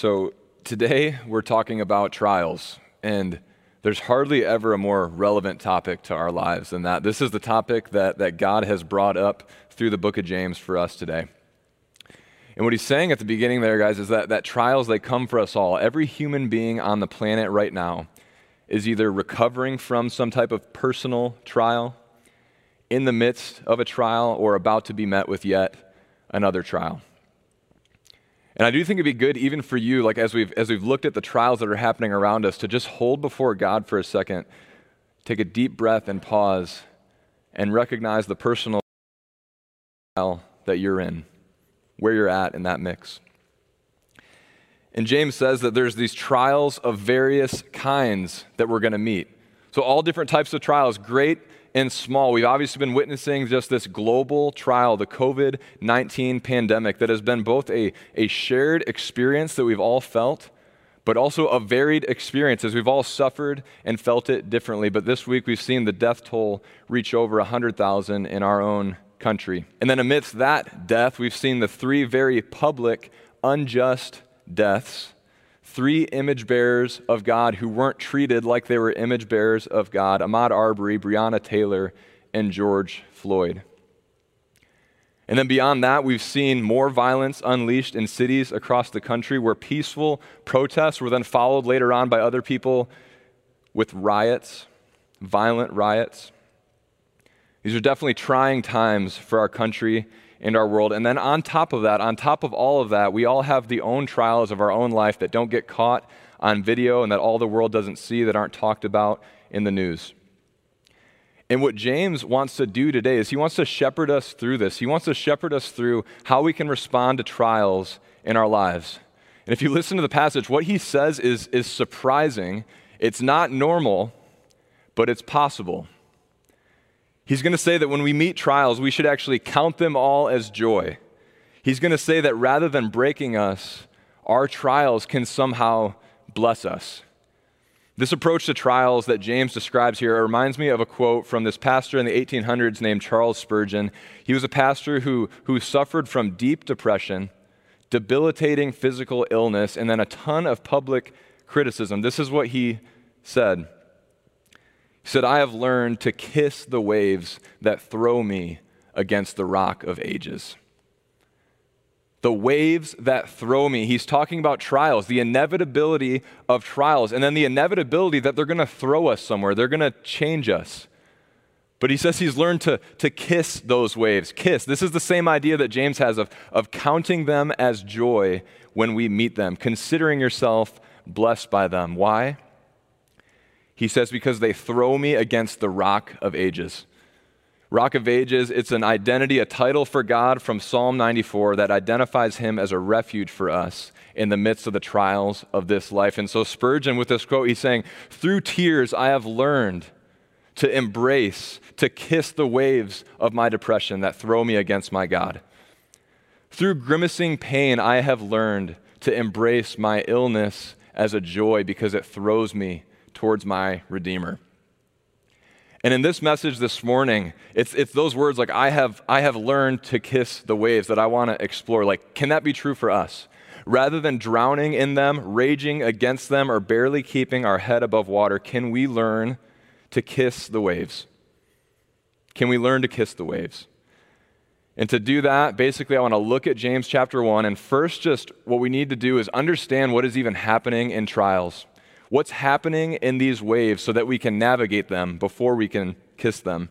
So, today we're talking about trials, and there's hardly ever a more relevant topic to our lives than that. This is the topic that, that God has brought up through the book of James for us today. And what he's saying at the beginning there, guys, is that, that trials, they come for us all. Every human being on the planet right now is either recovering from some type of personal trial, in the midst of a trial, or about to be met with yet another trial. And I do think it'd be good, even for you, like as we've, as we've looked at the trials that are happening around us, to just hold before God for a second, take a deep breath and pause, and recognize the personal trial that you're in, where you're at in that mix. And James says that there's these trials of various kinds that we're going to meet. So, all different types of trials, great and small. We've obviously been witnessing just this global trial, the COVID 19 pandemic, that has been both a, a shared experience that we've all felt, but also a varied experience as we've all suffered and felt it differently. But this week we've seen the death toll reach over 100,000 in our own country. And then amidst that death, we've seen the three very public, unjust deaths three image bearers of God who weren't treated like they were image bearers of God Ahmaud Arbery, Breonna Taylor, and George Floyd. And then beyond that, we've seen more violence unleashed in cities across the country where peaceful protests were then followed later on by other people with riots, violent riots. These are definitely trying times for our country in our world. And then on top of that, on top of all of that, we all have the own trials of our own life that don't get caught on video and that all the world doesn't see, that aren't talked about in the news. And what James wants to do today is he wants to shepherd us through this. He wants to shepherd us through how we can respond to trials in our lives. And if you listen to the passage, what he says is, is surprising. It's not normal, but it's possible. He's going to say that when we meet trials, we should actually count them all as joy. He's going to say that rather than breaking us, our trials can somehow bless us. This approach to trials that James describes here reminds me of a quote from this pastor in the 1800s named Charles Spurgeon. He was a pastor who, who suffered from deep depression, debilitating physical illness, and then a ton of public criticism. This is what he said he said, I have learned to kiss the waves that throw me against the rock of ages. The waves that throw me. He's talking about trials, the inevitability of trials, and then the inevitability that they're going to throw us somewhere, they're going to change us. But he says he's learned to, to kiss those waves. Kiss. This is the same idea that James has of, of counting them as joy when we meet them, considering yourself blessed by them. Why? He says, Because they throw me against the rock of ages. Rock of Ages, it's an identity, a title for God from Psalm 94 that identifies him as a refuge for us in the midst of the trials of this life. And so, Spurgeon, with this quote, he's saying, Through tears, I have learned to embrace, to kiss the waves of my depression that throw me against my God. Through grimacing pain, I have learned to embrace my illness as a joy because it throws me towards my Redeemer. And in this message this morning, it's, it's those words like, I have, I have learned to kiss the waves that I want to explore. Like, can that be true for us? Rather than drowning in them, raging against them, or barely keeping our head above water, can we learn to kiss the waves? Can we learn to kiss the waves? And to do that, basically, I want to look at James chapter 1. And first, just what we need to do is understand what is even happening in trials what's happening in these waves so that we can navigate them before we can kiss them.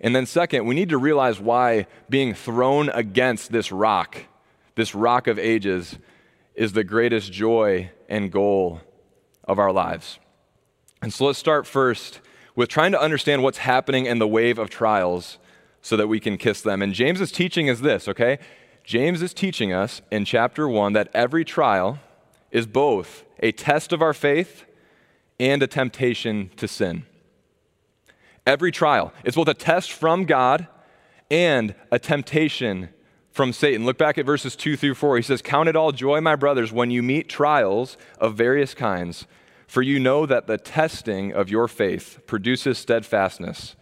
And then, second, we need to realize why being thrown against this rock, this rock of ages, is the greatest joy and goal of our lives. And so let's start first with trying to understand what's happening in the wave of trials so that we can kiss them. And James's teaching is this, okay? James is teaching us in chapter 1 that every trial is both a test of our faith and a temptation to sin. Every trial is both a test from God and a temptation from Satan. Look back at verses 2 through 4. He says, Count it all joy, my brothers, when you meet trials of various kinds, for you know that the testing of your faith produces steadfastness.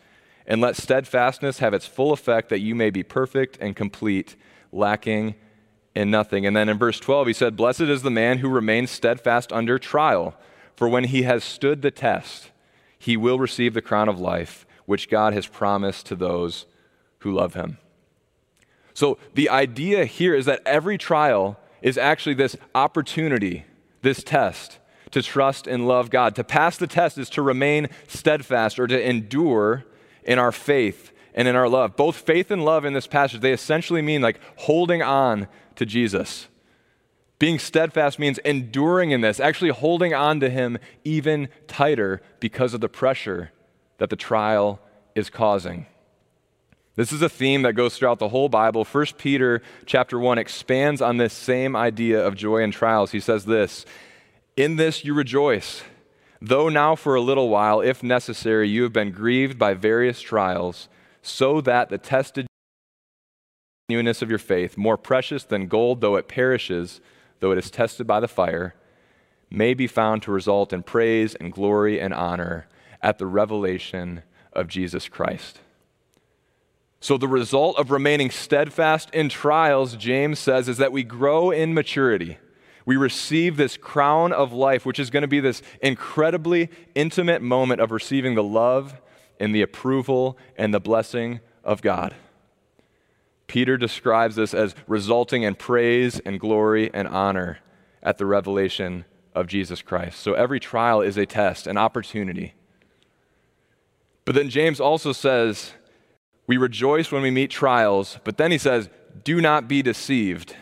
And let steadfastness have its full effect, that you may be perfect and complete, lacking in nothing. And then in verse 12, he said, Blessed is the man who remains steadfast under trial, for when he has stood the test, he will receive the crown of life, which God has promised to those who love him. So the idea here is that every trial is actually this opportunity, this test to trust and love God. To pass the test is to remain steadfast or to endure in our faith and in our love. Both faith and love in this passage, they essentially mean like holding on to Jesus. Being steadfast means enduring in this, actually holding on to him even tighter because of the pressure that the trial is causing. This is a theme that goes throughout the whole Bible. 1 Peter chapter 1 expands on this same idea of joy and trials. He says this, "In this you rejoice, though now for a little while, if necessary, you have been grieved by various trials, so that the tested genuineness of your faith, more precious than gold though it perishes, though it is tested by the fire, may be found to result in praise and glory and honor at the revelation of Jesus Christ." So, the result of remaining steadfast in trials, James says, is that we grow in maturity. We receive this crown of life, which is going to be this incredibly intimate moment of receiving the love and the approval and the blessing of God. Peter describes this as resulting in praise and glory and honor at the revelation of Jesus Christ. So, every trial is a test, an opportunity. But then James also says, we rejoice when we meet trials, but then he says, do not be deceived,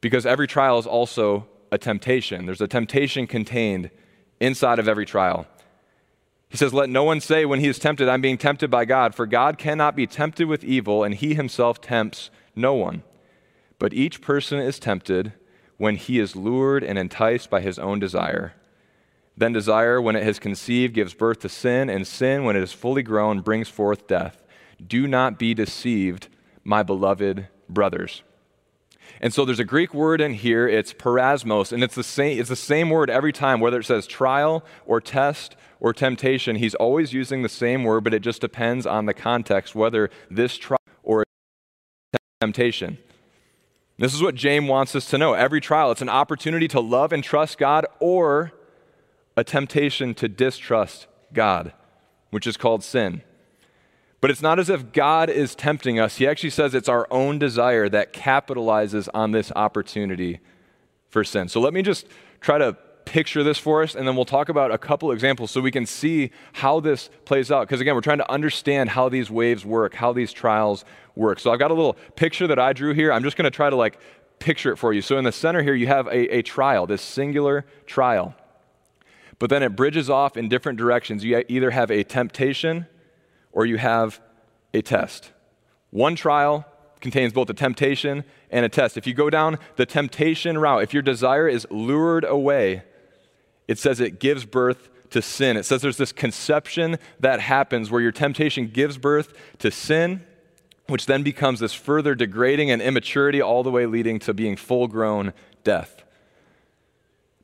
because every trial is also a temptation. There's a temptation contained inside of every trial. He says, Let no one say when he is tempted, I'm being tempted by God, for God cannot be tempted with evil, and he himself tempts no one. But each person is tempted when he is lured and enticed by his own desire. Then desire, when it has conceived, gives birth to sin, and sin, when it is fully grown, brings forth death. Do not be deceived, my beloved brothers. And so there's a Greek word in here, it's peirasmos, and it's the same, it's the same word every time, whether it says trial or test or temptation. He's always using the same word, but it just depends on the context, whether this trial or temptation. This is what James wants us to know. Every trial, it's an opportunity to love and trust God or a temptation to distrust God, which is called sin. But it's not as if God is tempting us. He actually says it's our own desire that capitalizes on this opportunity for sin. So let me just try to picture this for us, and then we'll talk about a couple examples so we can see how this plays out. Because again, we're trying to understand how these waves work, how these trials work. So I've got a little picture that I drew here. I'm just going to try to like picture it for you. So in the center here, you have a, a trial, this singular trial. But then it bridges off in different directions. You either have a temptation or you have a test. One trial contains both a temptation and a test. If you go down the temptation route, if your desire is lured away, it says it gives birth to sin. It says there's this conception that happens where your temptation gives birth to sin, which then becomes this further degrading and immaturity, all the way leading to being full grown death.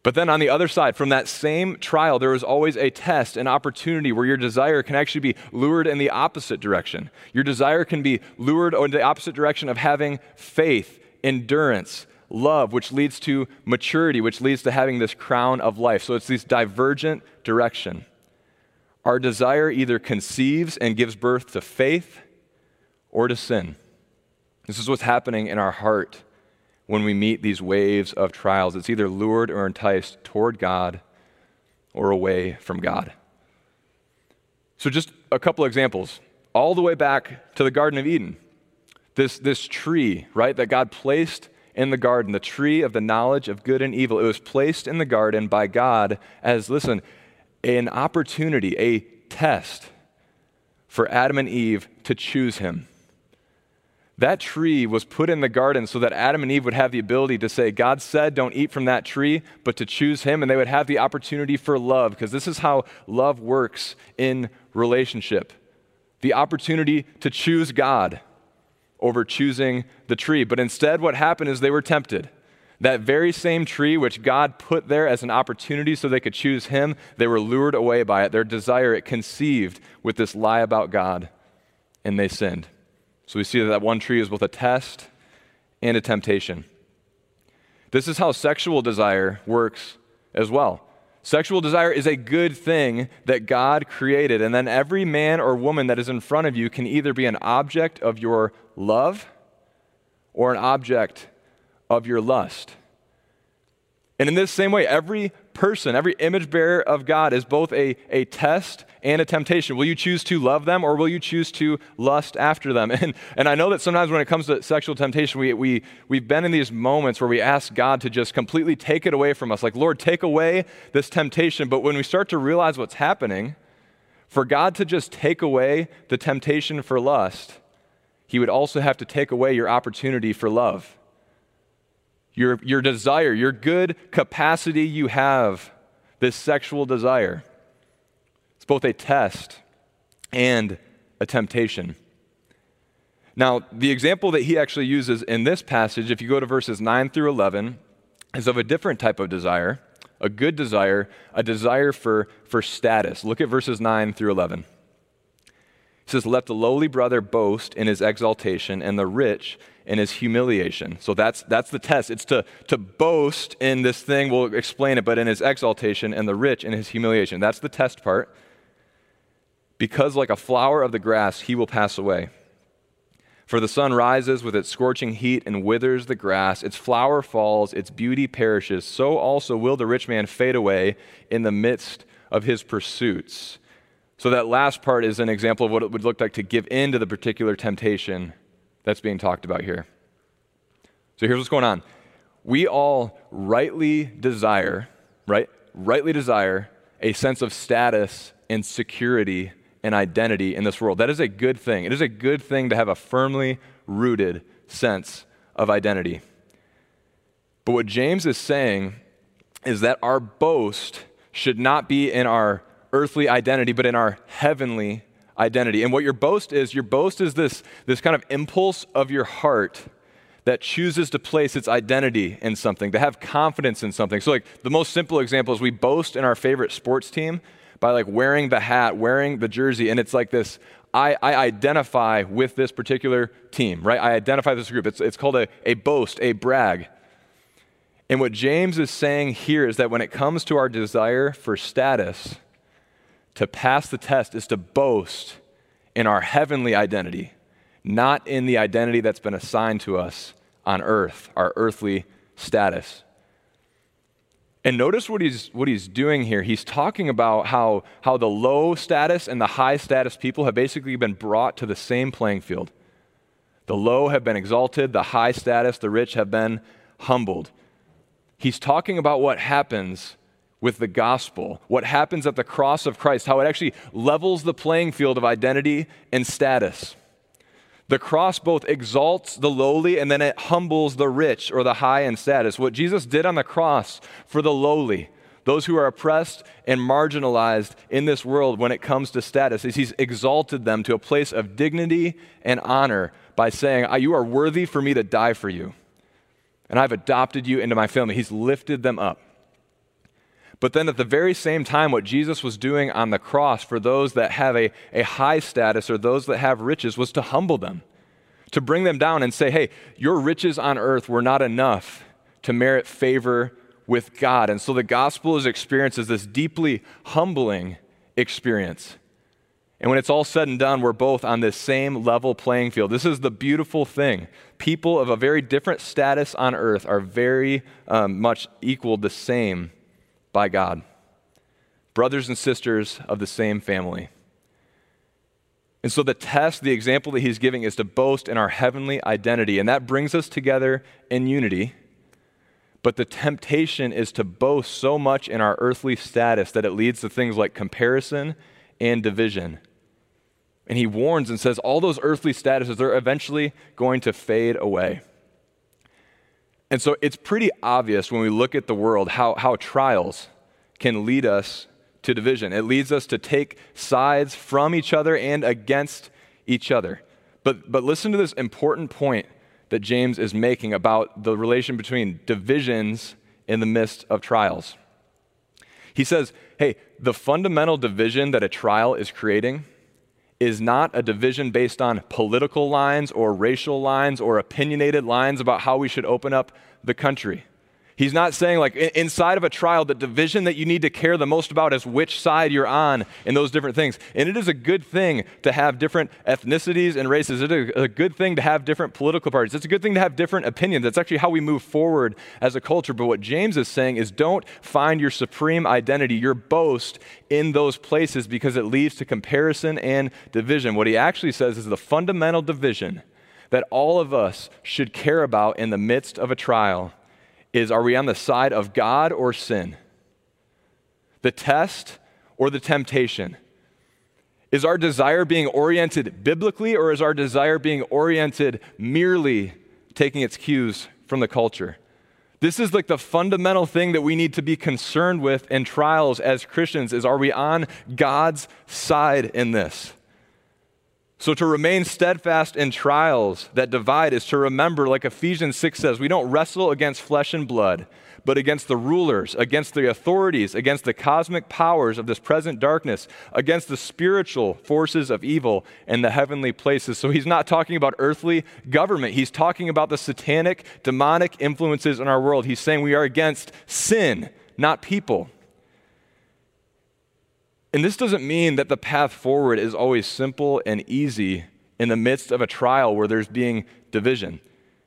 But then on the other side, from that same trial, there is always a test, an opportunity where your desire can actually be lured in the opposite direction. Your desire can be lured in the opposite direction of having faith, endurance, love, which leads to maturity, which leads to having this crown of life. So it's this divergent direction. Our desire either conceives and gives birth to faith or to sin. This is what's happening in our heart when we meet these waves of trials. It's either lured or enticed toward God or away from God. So, just a couple examples. All the way back to the Garden of Eden. This, this tree, right, that God placed in the garden, the tree of the knowledge of good and evil, it was placed in the garden by God as, listen, an opportunity, a test for Adam and Eve to choose Him. That tree was put in the garden so that Adam and Eve would have the ability to say, God said, don't eat from that tree, but to choose Him, and they would have the opportunity for love, because this is how love works in relationship. The opportunity to choose God over choosing the tree. But instead, what happened is they were tempted. That very same tree which God put there as an opportunity so they could choose Him, they were lured away by it. Their desire, it conceived with this lie about God, and they sinned. So we see that that one tree is both a test and a temptation. This is how sexual desire works as well. Sexual desire is a good thing that God created, and then every man or woman that is in front of you can either be an object of your love or an object of your lust. And in this same way, every person, every image bearer of God is both a, a test and a temptation. Will you choose to love them or will you choose to lust after them? And, and I know that sometimes when it comes to sexual temptation, we, we, we've been in these moments where we ask God to just completely take it away from us. Like, Lord, take away this temptation. But when we start to realize what's happening, for God to just take away the temptation for lust, He would also have to take away your opportunity for love your, your desire, your good capacity you have, this sexual desire. It's both a test and a temptation. Now, the example that he actually uses in this passage, if you go to verses 9 through 11, is of a different type of desire, a good desire, a desire for, for status. Look at verses 9 through 11. He says, Let the lowly brother boast in his exaltation, and the rich in his humiliation. So that's, that's the test. It's to, to boast in this thing, we'll explain it, but in his exaltation, and the rich in his humiliation. That's the test part. Because like a flower of the grass, he will pass away. For the sun rises with its scorching heat and withers the grass, its flower falls, its beauty perishes. So also will the rich man fade away in the midst of his pursuits. So, that last part is an example of what it would look like to give in to the particular temptation that's being talked about here. So, here's what's going on. We all rightly desire, right? Rightly desire a sense of status and security and identity in this world. That is a good thing. It is a good thing to have a firmly rooted sense of identity. But what James is saying is that our boast should not be in our earthly identity, but in our heavenly identity. And what your boast is, your boast is this, this kind of impulse of your heart that chooses to place its identity in something, to have confidence in something. So, like, the most simple example is we boast in our favorite sports team by like wearing the hat, wearing the jersey, and it's like this I, I, identify with this particular team, right? I identify this group. It's, it's called a, a boast, a brag. And what James is saying here is that when it comes to our desire for status, to pass the test is to boast in our heavenly identity, not in the identity that's been assigned to us on earth, our earthly status. And notice what he's, what he's doing here. He's talking about how, how the low status and the high status people have basically been brought to the same playing field. The low have been exalted, the high status, the rich have been humbled. He's talking about what happens with the gospel, what happens at the cross of Christ, how it actually levels the playing field of identity and status. The cross both exalts the lowly and then it humbles the rich or the high in status. What Jesus did on the cross for the lowly, those who are oppressed and marginalized in this world when it comes to status, is He's exalted them to a place of dignity and honor by saying, ah, You are worthy for me to die for you. And I've adopted you into my family. He's lifted them up. But then at the very same time, what Jesus was doing on the cross for those that have a, a high status or those that have riches was to humble them, to bring them down and say, hey, your riches on earth were not enough to merit favor with God. And so the gospel is experienced as this deeply humbling experience. And when it's all said and done, we're both on this same level playing field. This is the beautiful thing. People of a very different status on earth are very um, much equal, the same by God, brothers and sisters of the same family. And so, the test, the example that he's giving is to boast in our heavenly identity. And that brings us together in unity. But the temptation is to boast so much in our earthly status that it leads to things like comparison and division. And he warns and says all those earthly statuses are eventually going to fade away. And so it's pretty obvious when we look at the world how, how trials can lead us to division. It leads us to take sides from each other and against each other. But, but listen to this important point that James is making about the relation between divisions in the midst of trials. He says, hey, the fundamental division that a trial is creating is not a division based on political lines or racial lines or opinionated lines about how we should open up the country. He's not saying, like, inside of a trial, the division that you need to care the most about is which side you're on in those different things. And it is a good thing to have different ethnicities and races. It is a good thing to have different political parties. It's a good thing to have different opinions. That's actually how we move forward as a culture. But what James is saying is don't find your supreme identity, your boast in those places because it leads to comparison and division. What he actually says is the fundamental division that all of us should care about in the midst of a trial is are we on the side of God or sin? The test or the temptation? Is our desire being oriented biblically or is our desire being oriented merely taking its cues from the culture? This is like the fundamental thing that we need to be concerned with in trials as Christians is are we on God's side in this? So, to remain steadfast in trials that divide is to remember, like Ephesians 6 says, we don't wrestle against flesh and blood, but against the rulers, against the authorities, against the cosmic powers of this present darkness, against the spiritual forces of evil in the heavenly places. So, he's not talking about earthly government. He's talking about the satanic, demonic influences in our world. He's saying we are against sin, not people. And this doesn't mean that the path forward is always simple and easy in the midst of a trial where there's being division.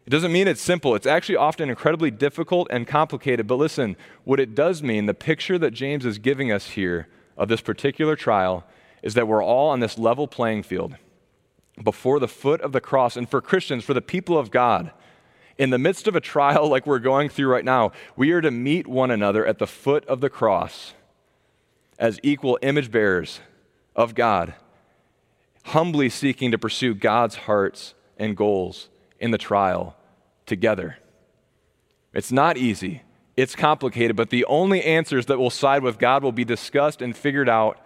It doesn't mean it's simple. It's actually often incredibly difficult and complicated. But listen, what it does mean, the picture that James is giving us here of this particular trial, is that we're all on this level playing field before the foot of the cross. And for Christians, for the people of God, in the midst of a trial like we're going through right now, we are to meet one another at the foot of the cross as equal image bearers of God, humbly seeking to pursue God's hearts and goals in the trial together. It's not easy, it's complicated, but the only answers that will side with God will be discussed and figured out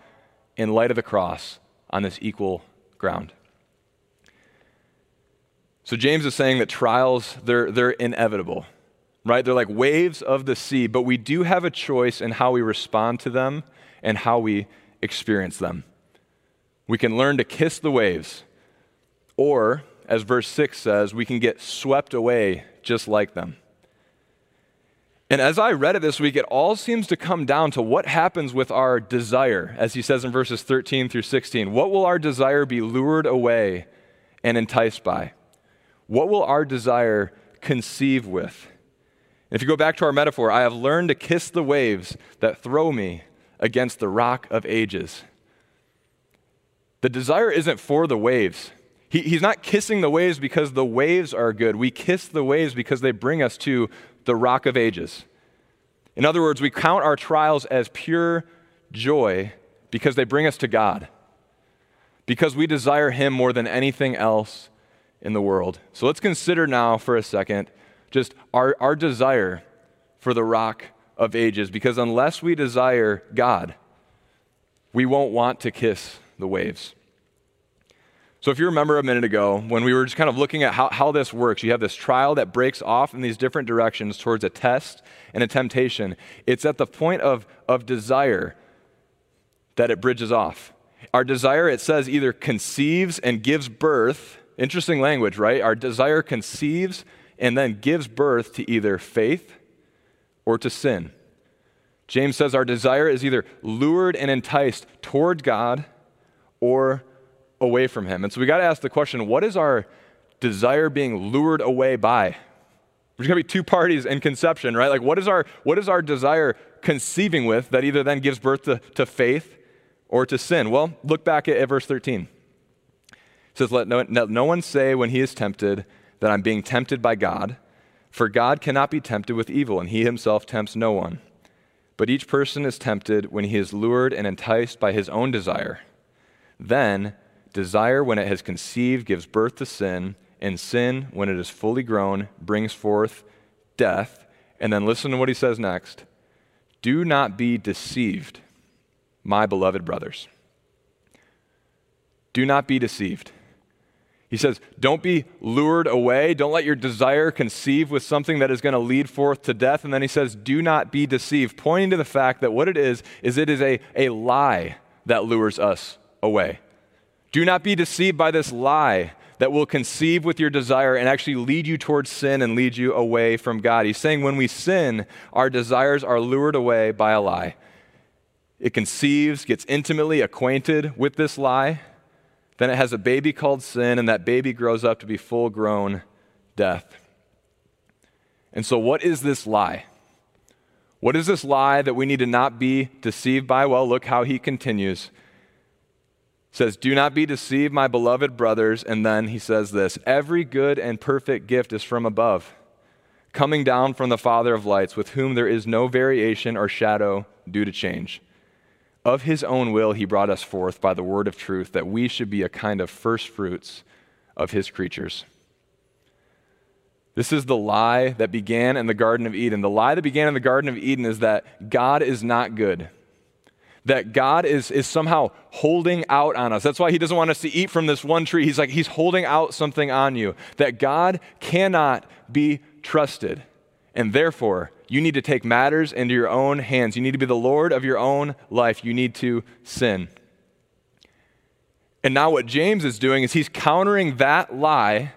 in light of the cross on this equal ground. So James is saying that trials they're they're inevitable. Right? They're like waves of the sea, but we do have a choice in how we respond to them and how we experience them. We can learn to kiss the waves, or, as verse 6 says, we can get swept away just like them. And as I read it this week, it all seems to come down to what happens with our desire, as he says in verses 13 through 16. What will our desire be lured away and enticed by? What will our desire conceive with? If you go back to our metaphor, I have learned to kiss the waves that throw me against the rock of ages. The desire isn't for the waves. He, he's not kissing the waves because the waves are good. We kiss the waves because they bring us to the rock of ages. In other words, we count our trials as pure joy because they bring us to God, because we desire Him more than anything else in the world. So let's consider now for a second just our, our desire for the rock of ages because unless we desire God, we won't want to kiss the waves. So, if you remember a minute ago, when we were just kind of looking at how, how this works, you have this trial that breaks off in these different directions towards a test and a temptation. It's at the point of, of desire that it bridges off. Our desire, it says, either conceives and gives birth. Interesting language, right? Our desire conceives and then gives birth to either faith or to sin. James says our desire is either lured and enticed toward God or away from Him. And so we got to ask the question what is our desire being lured away by? There's going to be two parties in conception, right? Like, what is our, what is our desire conceiving with that either then gives birth to, to faith or to sin? Well, look back at, at verse 13. It says, Let no, no one say when he is tempted that I'm being tempted by God. For God cannot be tempted with evil, and he himself tempts no one. But each person is tempted when he is lured and enticed by his own desire. Then, desire, when it has conceived, gives birth to sin, and sin, when it is fully grown, brings forth death. And then listen to what he says next Do not be deceived, my beloved brothers. Do not be deceived. He says, Don't be lured away. Don't let your desire conceive with something that is going to lead forth to death. And then he says, Do not be deceived, pointing to the fact that what it is, is it is a, a lie that lures us away. Do not be deceived by this lie that will conceive with your desire and actually lead you towards sin and lead you away from God. He's saying when we sin, our desires are lured away by a lie. It conceives, gets intimately acquainted with this lie. Then it has a baby called sin, and that baby grows up to be full grown death. And so, what is this lie? What is this lie that we need to not be deceived by? Well, look how he continues. says, Do not be deceived, my beloved brothers. And then he says this Every good and perfect gift is from above, coming down from the Father of lights, with whom there is no variation or shadow due to change. Of his own will, he brought us forth by the word of truth, that we should be a kind of first fruits of his creatures. This is the lie that began in the Garden of Eden. The lie that began in the Garden of Eden is that God is not good, that God is, is somehow holding out on us. That's why he doesn't want us to eat from this one tree. He's like, he's holding out something on you, that God cannot be trusted. And therefore, you need to take matters into your own hands. You need to be the Lord of your own life. You need to sin. And now, what James is doing is he's countering that lie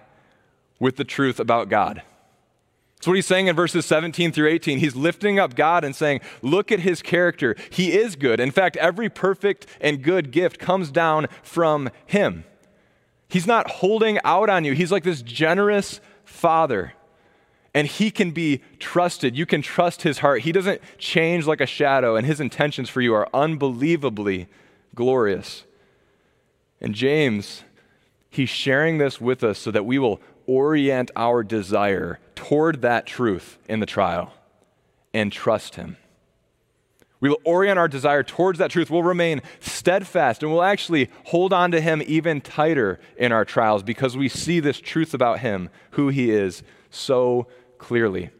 with the truth about God. That's what he's saying in verses 17 through 18. He's lifting up God and saying, Look at his character. He is good. In fact, every perfect and good gift comes down from him. He's not holding out on you, he's like this generous father and he can be trusted. You can trust his heart. He doesn't change like a shadow, and his intentions for you are unbelievably glorious. And James, he's sharing this with us so that we will orient our desire toward that truth in the trial and trust him. We will orient our desire towards that truth. We'll remain steadfast and we'll actually hold on to Him even tighter in our trials because we see this truth about Him, who He is, so clearly.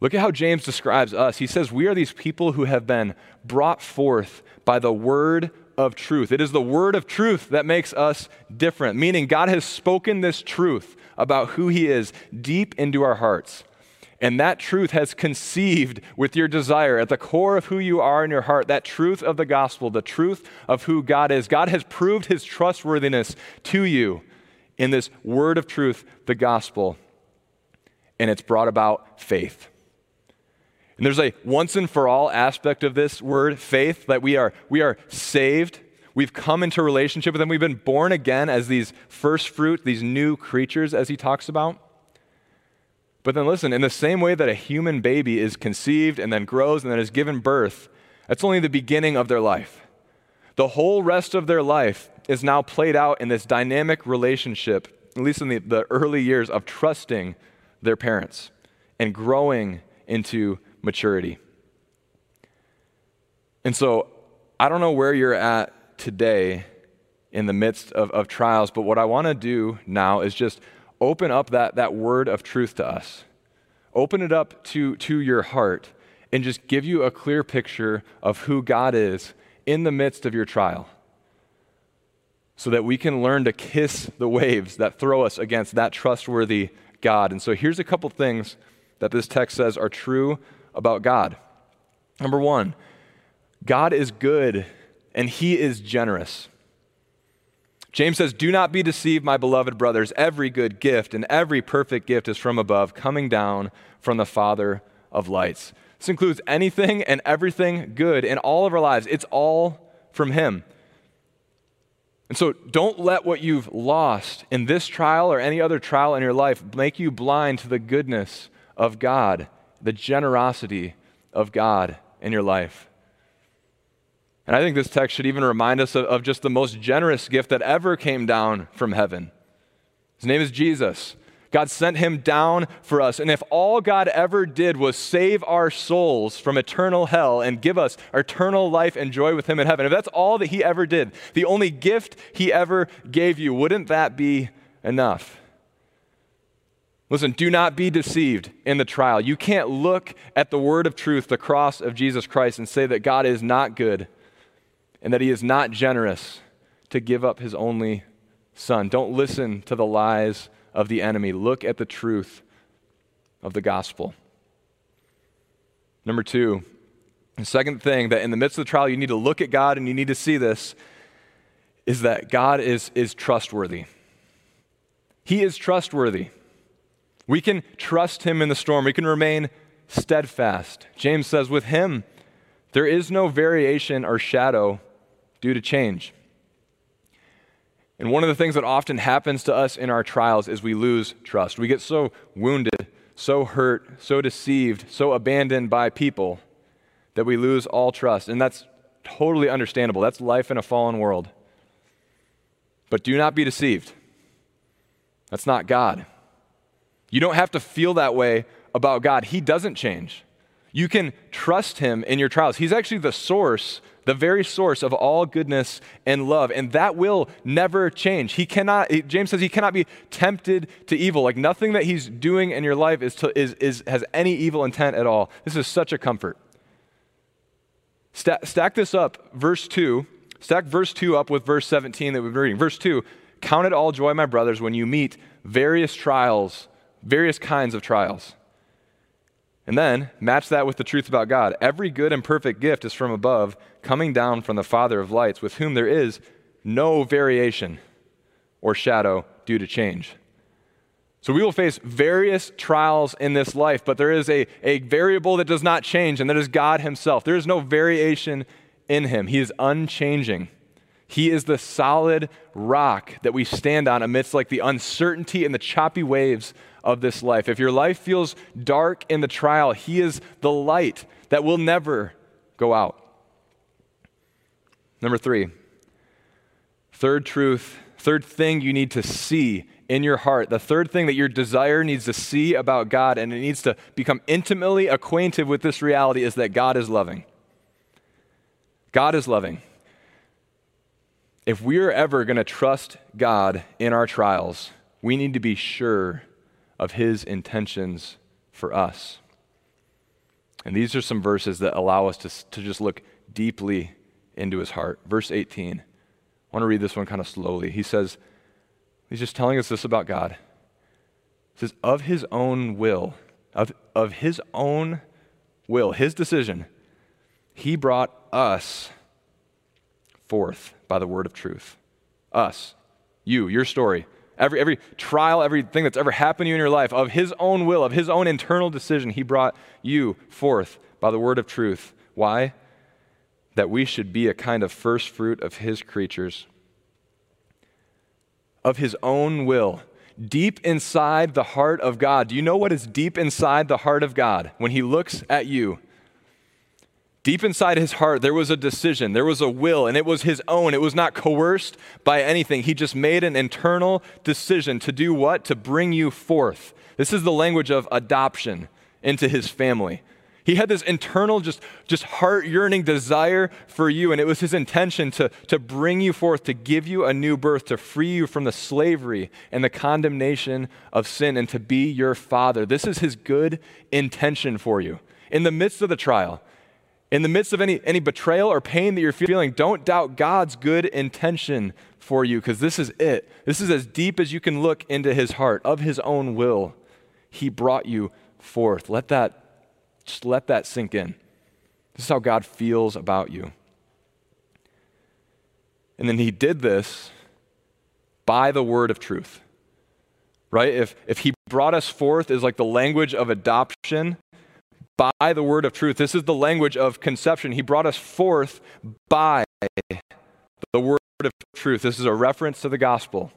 Look at how James describes us. He says, We are these people who have been brought forth by the word of truth. It is the word of truth that makes us different, meaning God has spoken this truth about who He is deep into our hearts. And that truth has conceived with your desire at the core of who you are in your heart, that truth of the gospel, the truth of who God is. God has proved His trustworthiness to you in this word of truth, the gospel and it's brought about faith. And there's a once and for all aspect of this word, faith, that we are, we are saved. We've come into relationship with Him. We've been born again as these first fruit, these new creatures, as He talks about. But then listen, in the same way that a human baby is conceived and then grows and then is given birth, that's only the beginning of their life. The whole rest of their life is now played out in this dynamic relationship, at least in the, the early years of trusting their parents and growing into maturity. And so I don't know where you're at today in the midst of, of trials, but what I want to do now is just open up that, that word of truth to us. Open it up to, to your heart and just give you a clear picture of who God is in the midst of your trial so that we can learn to kiss the waves that throw us against that trustworthy God. And so here's a couple things that this text says are true about God. Number one, God is good and he is generous. James says, Do not be deceived, my beloved brothers. Every good gift and every perfect gift is from above, coming down from the Father of lights. This includes anything and everything good in all of our lives. It's all from Him. And so don't let what you've lost in this trial or any other trial in your life make you blind to the goodness of God, the generosity of God in your life. And I think this text should even remind us of, of just the most generous gift that ever came down from heaven. His name is Jesus. God sent him down for us. And if all God ever did was save our souls from eternal hell and give us eternal life and joy with him in heaven, if that's all that he ever did, the only gift he ever gave you, wouldn't that be enough? Listen, do not be deceived in the trial. You can't look at the word of truth, the cross of Jesus Christ, and say that God is not good and that he is not generous to give up his only son. Don't listen to the lies of the enemy. Look at the truth of the gospel. Number two, the second thing that in the midst of the trial you need to look at God and you need to see this is that God is, is trustworthy. He is trustworthy. We can trust him in the storm. We can remain steadfast. James says, with him, there is no variation or shadow due to change. And one of the things that often happens to us in our trials is we lose trust. We get so wounded, so hurt, so deceived, so abandoned by people that we lose all trust. And that's totally understandable. That's life in a fallen world. But do not be deceived. That's not God. You don't have to feel that way about God. He doesn't change. You can trust Him in your trials. He's actually the source, the very source of all goodness and love, and that will never change. He cannot, James says, he cannot be tempted to evil. Like nothing that He's doing in your life is, to, is, is, has any evil intent at all. This is such a comfort. Stack, stack this up, verse 2. Stack verse 2 up with verse 17 that we've been reading. Verse 2 Count it all joy, my brothers, when you meet various trials, various kinds of trials. And then match that with the truth about God. Every good and perfect gift is from above, coming down from the Father of lights, with whom there is no variation or shadow due to change. So we will face various trials in this life, but there is a, a variable that does not change, and that is God Himself. There is no variation in Him, He is unchanging. He is the solid rock that we stand on amidst like the uncertainty and the choppy waves of this life. If your life feels dark in the trial, He is the light that will never go out. Number three, third truth, third thing you need to see in your heart. The third thing that your desire needs to see about God and it needs to become intimately acquainted with this reality is that God is loving. God is loving if we are ever going to trust God in our trials, we need to be sure of his intentions for us. And these are some verses that allow us to, to just look deeply into his heart. Verse 18. I want to read this one kind of slowly. He says, He's just telling us this about God. He says, Of his own will, of, of his own will, his decision, he brought us forth by the word of truth. Us, you, your story, every, every trial, everything that's ever happened to you in your life, of His own will, of His own internal decision, He brought you forth by the word of truth. Why? That we should be a kind of first fruit of His creatures. Of His own will, deep inside the heart of God. Do you know what is deep inside the heart of God when He looks at you? Deep inside his heart, there was a decision, there was a will, and it was his own. It was not coerced by anything. He just made an internal decision to do what? To bring you forth. This is the language of adoption into his family. He had this internal, just, just heart yearning desire for you, and it was his intention to, to bring you forth, to give you a new birth, to free you from the slavery and the condemnation of sin, and to be your father. This is his good intention for you. In the midst of the trial, in the midst of any, any betrayal or pain that you're feeling, don't doubt God's good intention for you because this is it. This is as deep as you can look into his heart. Of his own will, he brought you forth. Let that, just let that sink in. This is how God feels about you. And then he did this by the word of truth. Right? If, if he brought us forth is like the language of adoption, by the word of truth. This is the language of conception. He brought us forth by the word of truth. This is a reference to the gospel.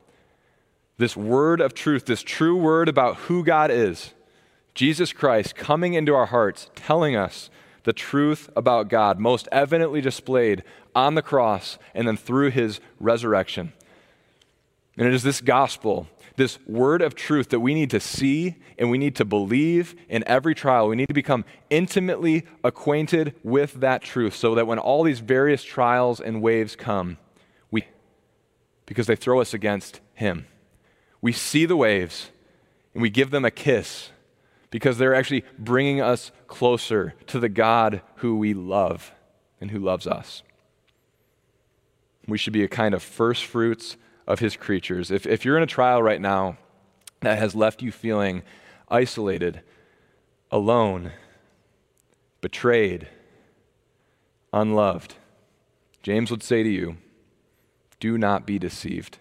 This word of truth, this true word about who God is, Jesus Christ coming into our hearts, telling us the truth about God, most evidently displayed on the cross and then through his resurrection. And it is this gospel this word of truth that we need to see and we need to believe in every trial. We need to become intimately acquainted with that truth so that when all these various trials and waves come, we, because they throw us against Him, we see the waves and we give them a kiss because they're actually bringing us closer to the God who we love and who loves us. We should be a kind of first fruits of his creatures. If, if you're in a trial right now that has left you feeling isolated, alone, betrayed, unloved, James would say to you, Do not be deceived.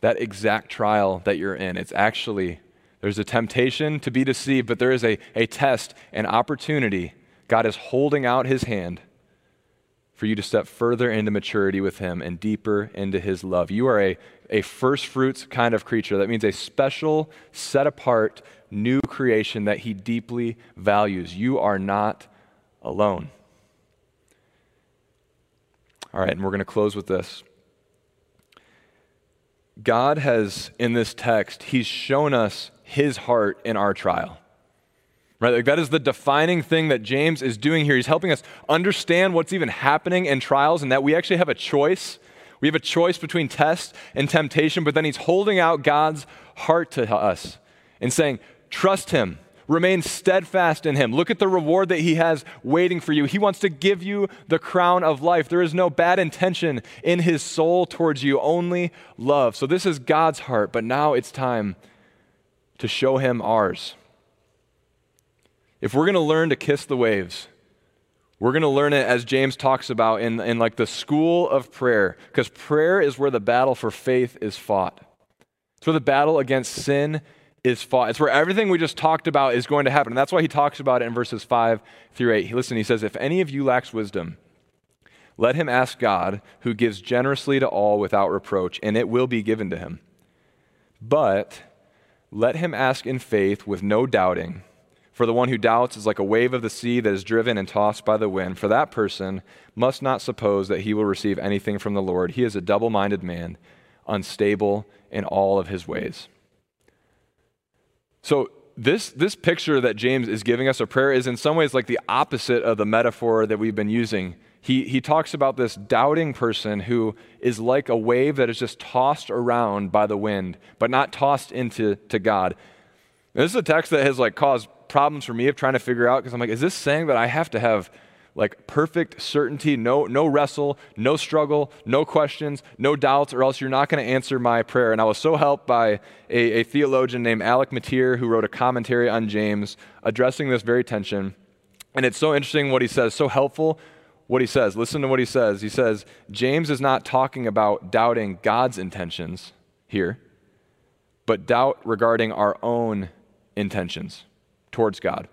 That exact trial that you're in, it's actually, there's a temptation to be deceived, but there is a, a test, an opportunity. God is holding out his hand for you to step further into maturity with him and deeper into his love. You are a, a first fruits kind of creature. That means a special, set apart, new creation that he deeply values. You are not alone. All right, and we're going to close with this. God has, in this text, He's shown us His heart in our trial. Right? Like that is the defining thing that James is doing here. He's helping us understand what's even happening in trials and that we actually have a choice. We have a choice between test and temptation, but then he's holding out God's heart to us and saying, Trust Him. Remain steadfast in him. Look at the reward that he has waiting for you. He wants to give you the crown of life. There is no bad intention in his soul towards you, only love. So, this is God's heart, but now it's time to show him ours. If we're going to learn to kiss the waves, we're going to learn it as James talks about in, in like the school of prayer, because prayer is where the battle for faith is fought. It's where the battle against sin is fought. It's where everything we just talked about is going to happen. And that's why he talks about it in verses 5 through 8. Listen, he says, If any of you lacks wisdom, let him ask God, who gives generously to all without reproach, and it will be given to him. But let him ask in faith with no doubting. For the one who doubts is like a wave of the sea that is driven and tossed by the wind. For that person must not suppose that he will receive anything from the Lord. He is a double minded man, unstable in all of his ways. So, this, this picture that James is giving us of prayer is in some ways like the opposite of the metaphor that we've been using. He, he talks about this doubting person who is like a wave that is just tossed around by the wind, but not tossed into to God. This is a text that has like caused problems for me of trying to figure out because I'm like, is this saying that I have to have like perfect certainty, no, no wrestle, no struggle, no questions, no doubts, or else you're not going to answer my prayer. And I was so helped by a, a theologian named Alec Motyer who wrote a commentary on James addressing this very tension. And it's so interesting what he says, so helpful what he says. Listen to what he says. He says, James is not talking about doubting God's intentions here, but doubt regarding our own intentions towards God.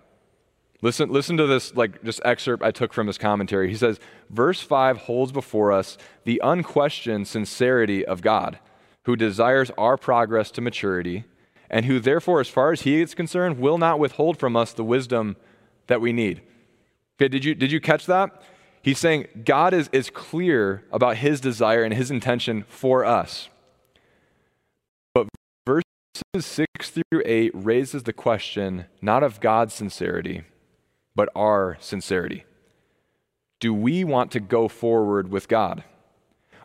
Listen, listen to this like just excerpt I took from his commentary. He says, verse 5 holds before us the unquestioned sincerity of God, who desires our progress to maturity, and who therefore, as far as he is concerned, will not withhold from us the wisdom that we need. Okay, did you did you catch that? He's saying God is, is clear about his desire and his intention for us. Verses 6 through 8 raises the question not of God's sincerity but our sincerity. Do we want to go forward with God?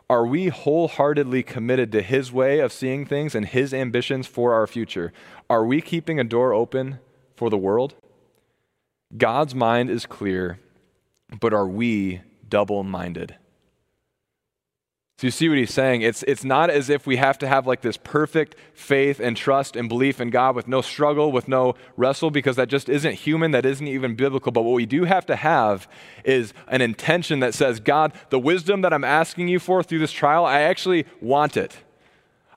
Are we wholeheartedly committed to His way of seeing things and His ambitions for our future? Are we keeping a door open for the world? God's mind is clear, but are we double minded? So you see what he's saying? It's, it's not as if we have to have like this perfect faith and trust and belief in God with no struggle, with no wrestle, because that just isn't human, that isn't even biblical. But what we do have to have is an intention that says, God, the wisdom that I'm asking you for through this trial, I actually want it.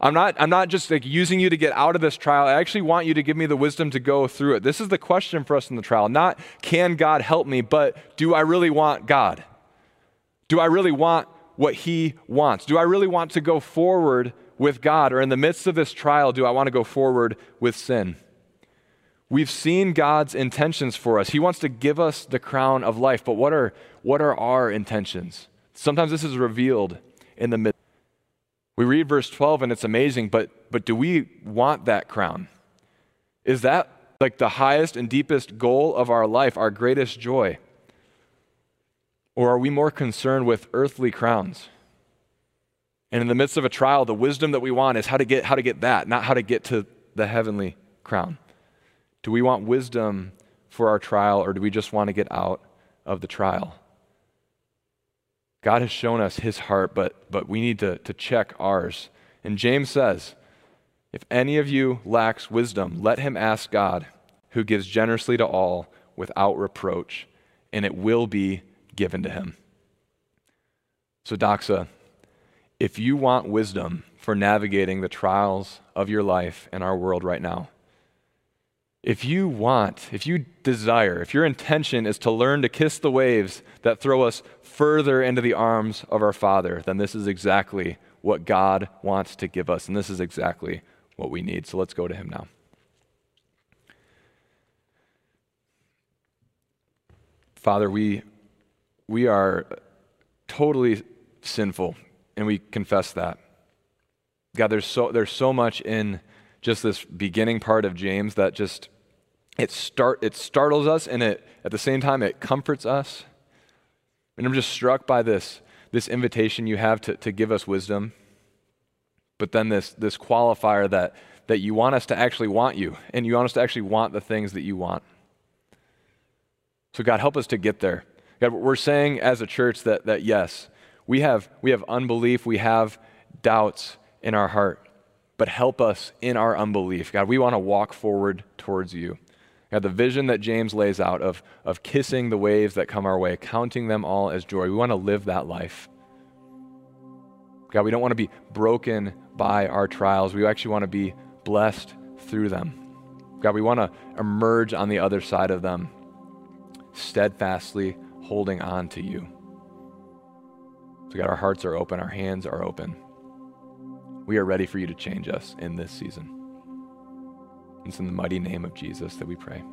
I'm not, I'm not just like using you to get out of this trial. I actually want you to give me the wisdom to go through it. This is the question for us in the trial. Not can God help me, but do I really want God? Do I really want what He wants? Do I really want to go forward with God? Or in the midst of this trial, do I want to go forward with sin? We've seen God's intentions for us. He wants to give us the crown of life, but what are, what are our intentions? Sometimes this is revealed in the midst. We read verse 12 and it's amazing, but, but do we want that crown? Is that like the highest and deepest goal of our life, our greatest joy? Or are we more concerned with earthly crowns? And in the midst of a trial, the wisdom that we want is how to get, how to get that, not how to get to the heavenly crown. Do we want wisdom for our trial, or do we just want to get out of the trial? God has shown us his heart, but, but we need to, to check ours. And James says, If any of you lacks wisdom, let him ask God, who gives generously to all without reproach, and it will be given to him. So, Doxa, if you want wisdom for navigating the trials of your life and our world right now, if you want, if you desire, if your intention is to learn to kiss the waves that throw us further into the arms of our Father, then this is exactly what God wants to give us, and this is exactly what we need. So let's go to Him now. Father, we, we are totally sinful, and we confess that. God, there's so, there's so much in just this beginning part of James that just it start it startles us and it at the same time it comforts us. And I'm just struck by this this invitation you have to, to give us wisdom, but then this this qualifier that that you want us to actually want you and you want us to actually want the things that you want. So God help us to get there. God, we're saying as a church that that yes, we have we have unbelief, we have doubts in our heart but help us in our unbelief. God, we want to walk forward towards you. God, the vision that James lays out of, of kissing the waves that come our way, counting them all as joy, we want to live that life. God, we don't want to be broken by our trials. We actually want to be blessed through them. God, we want to emerge on the other side of them, steadfastly holding on to you. So, God, our hearts are open, our hands are open. We are ready for you to change us in this season. It's in the mighty name of Jesus that we pray.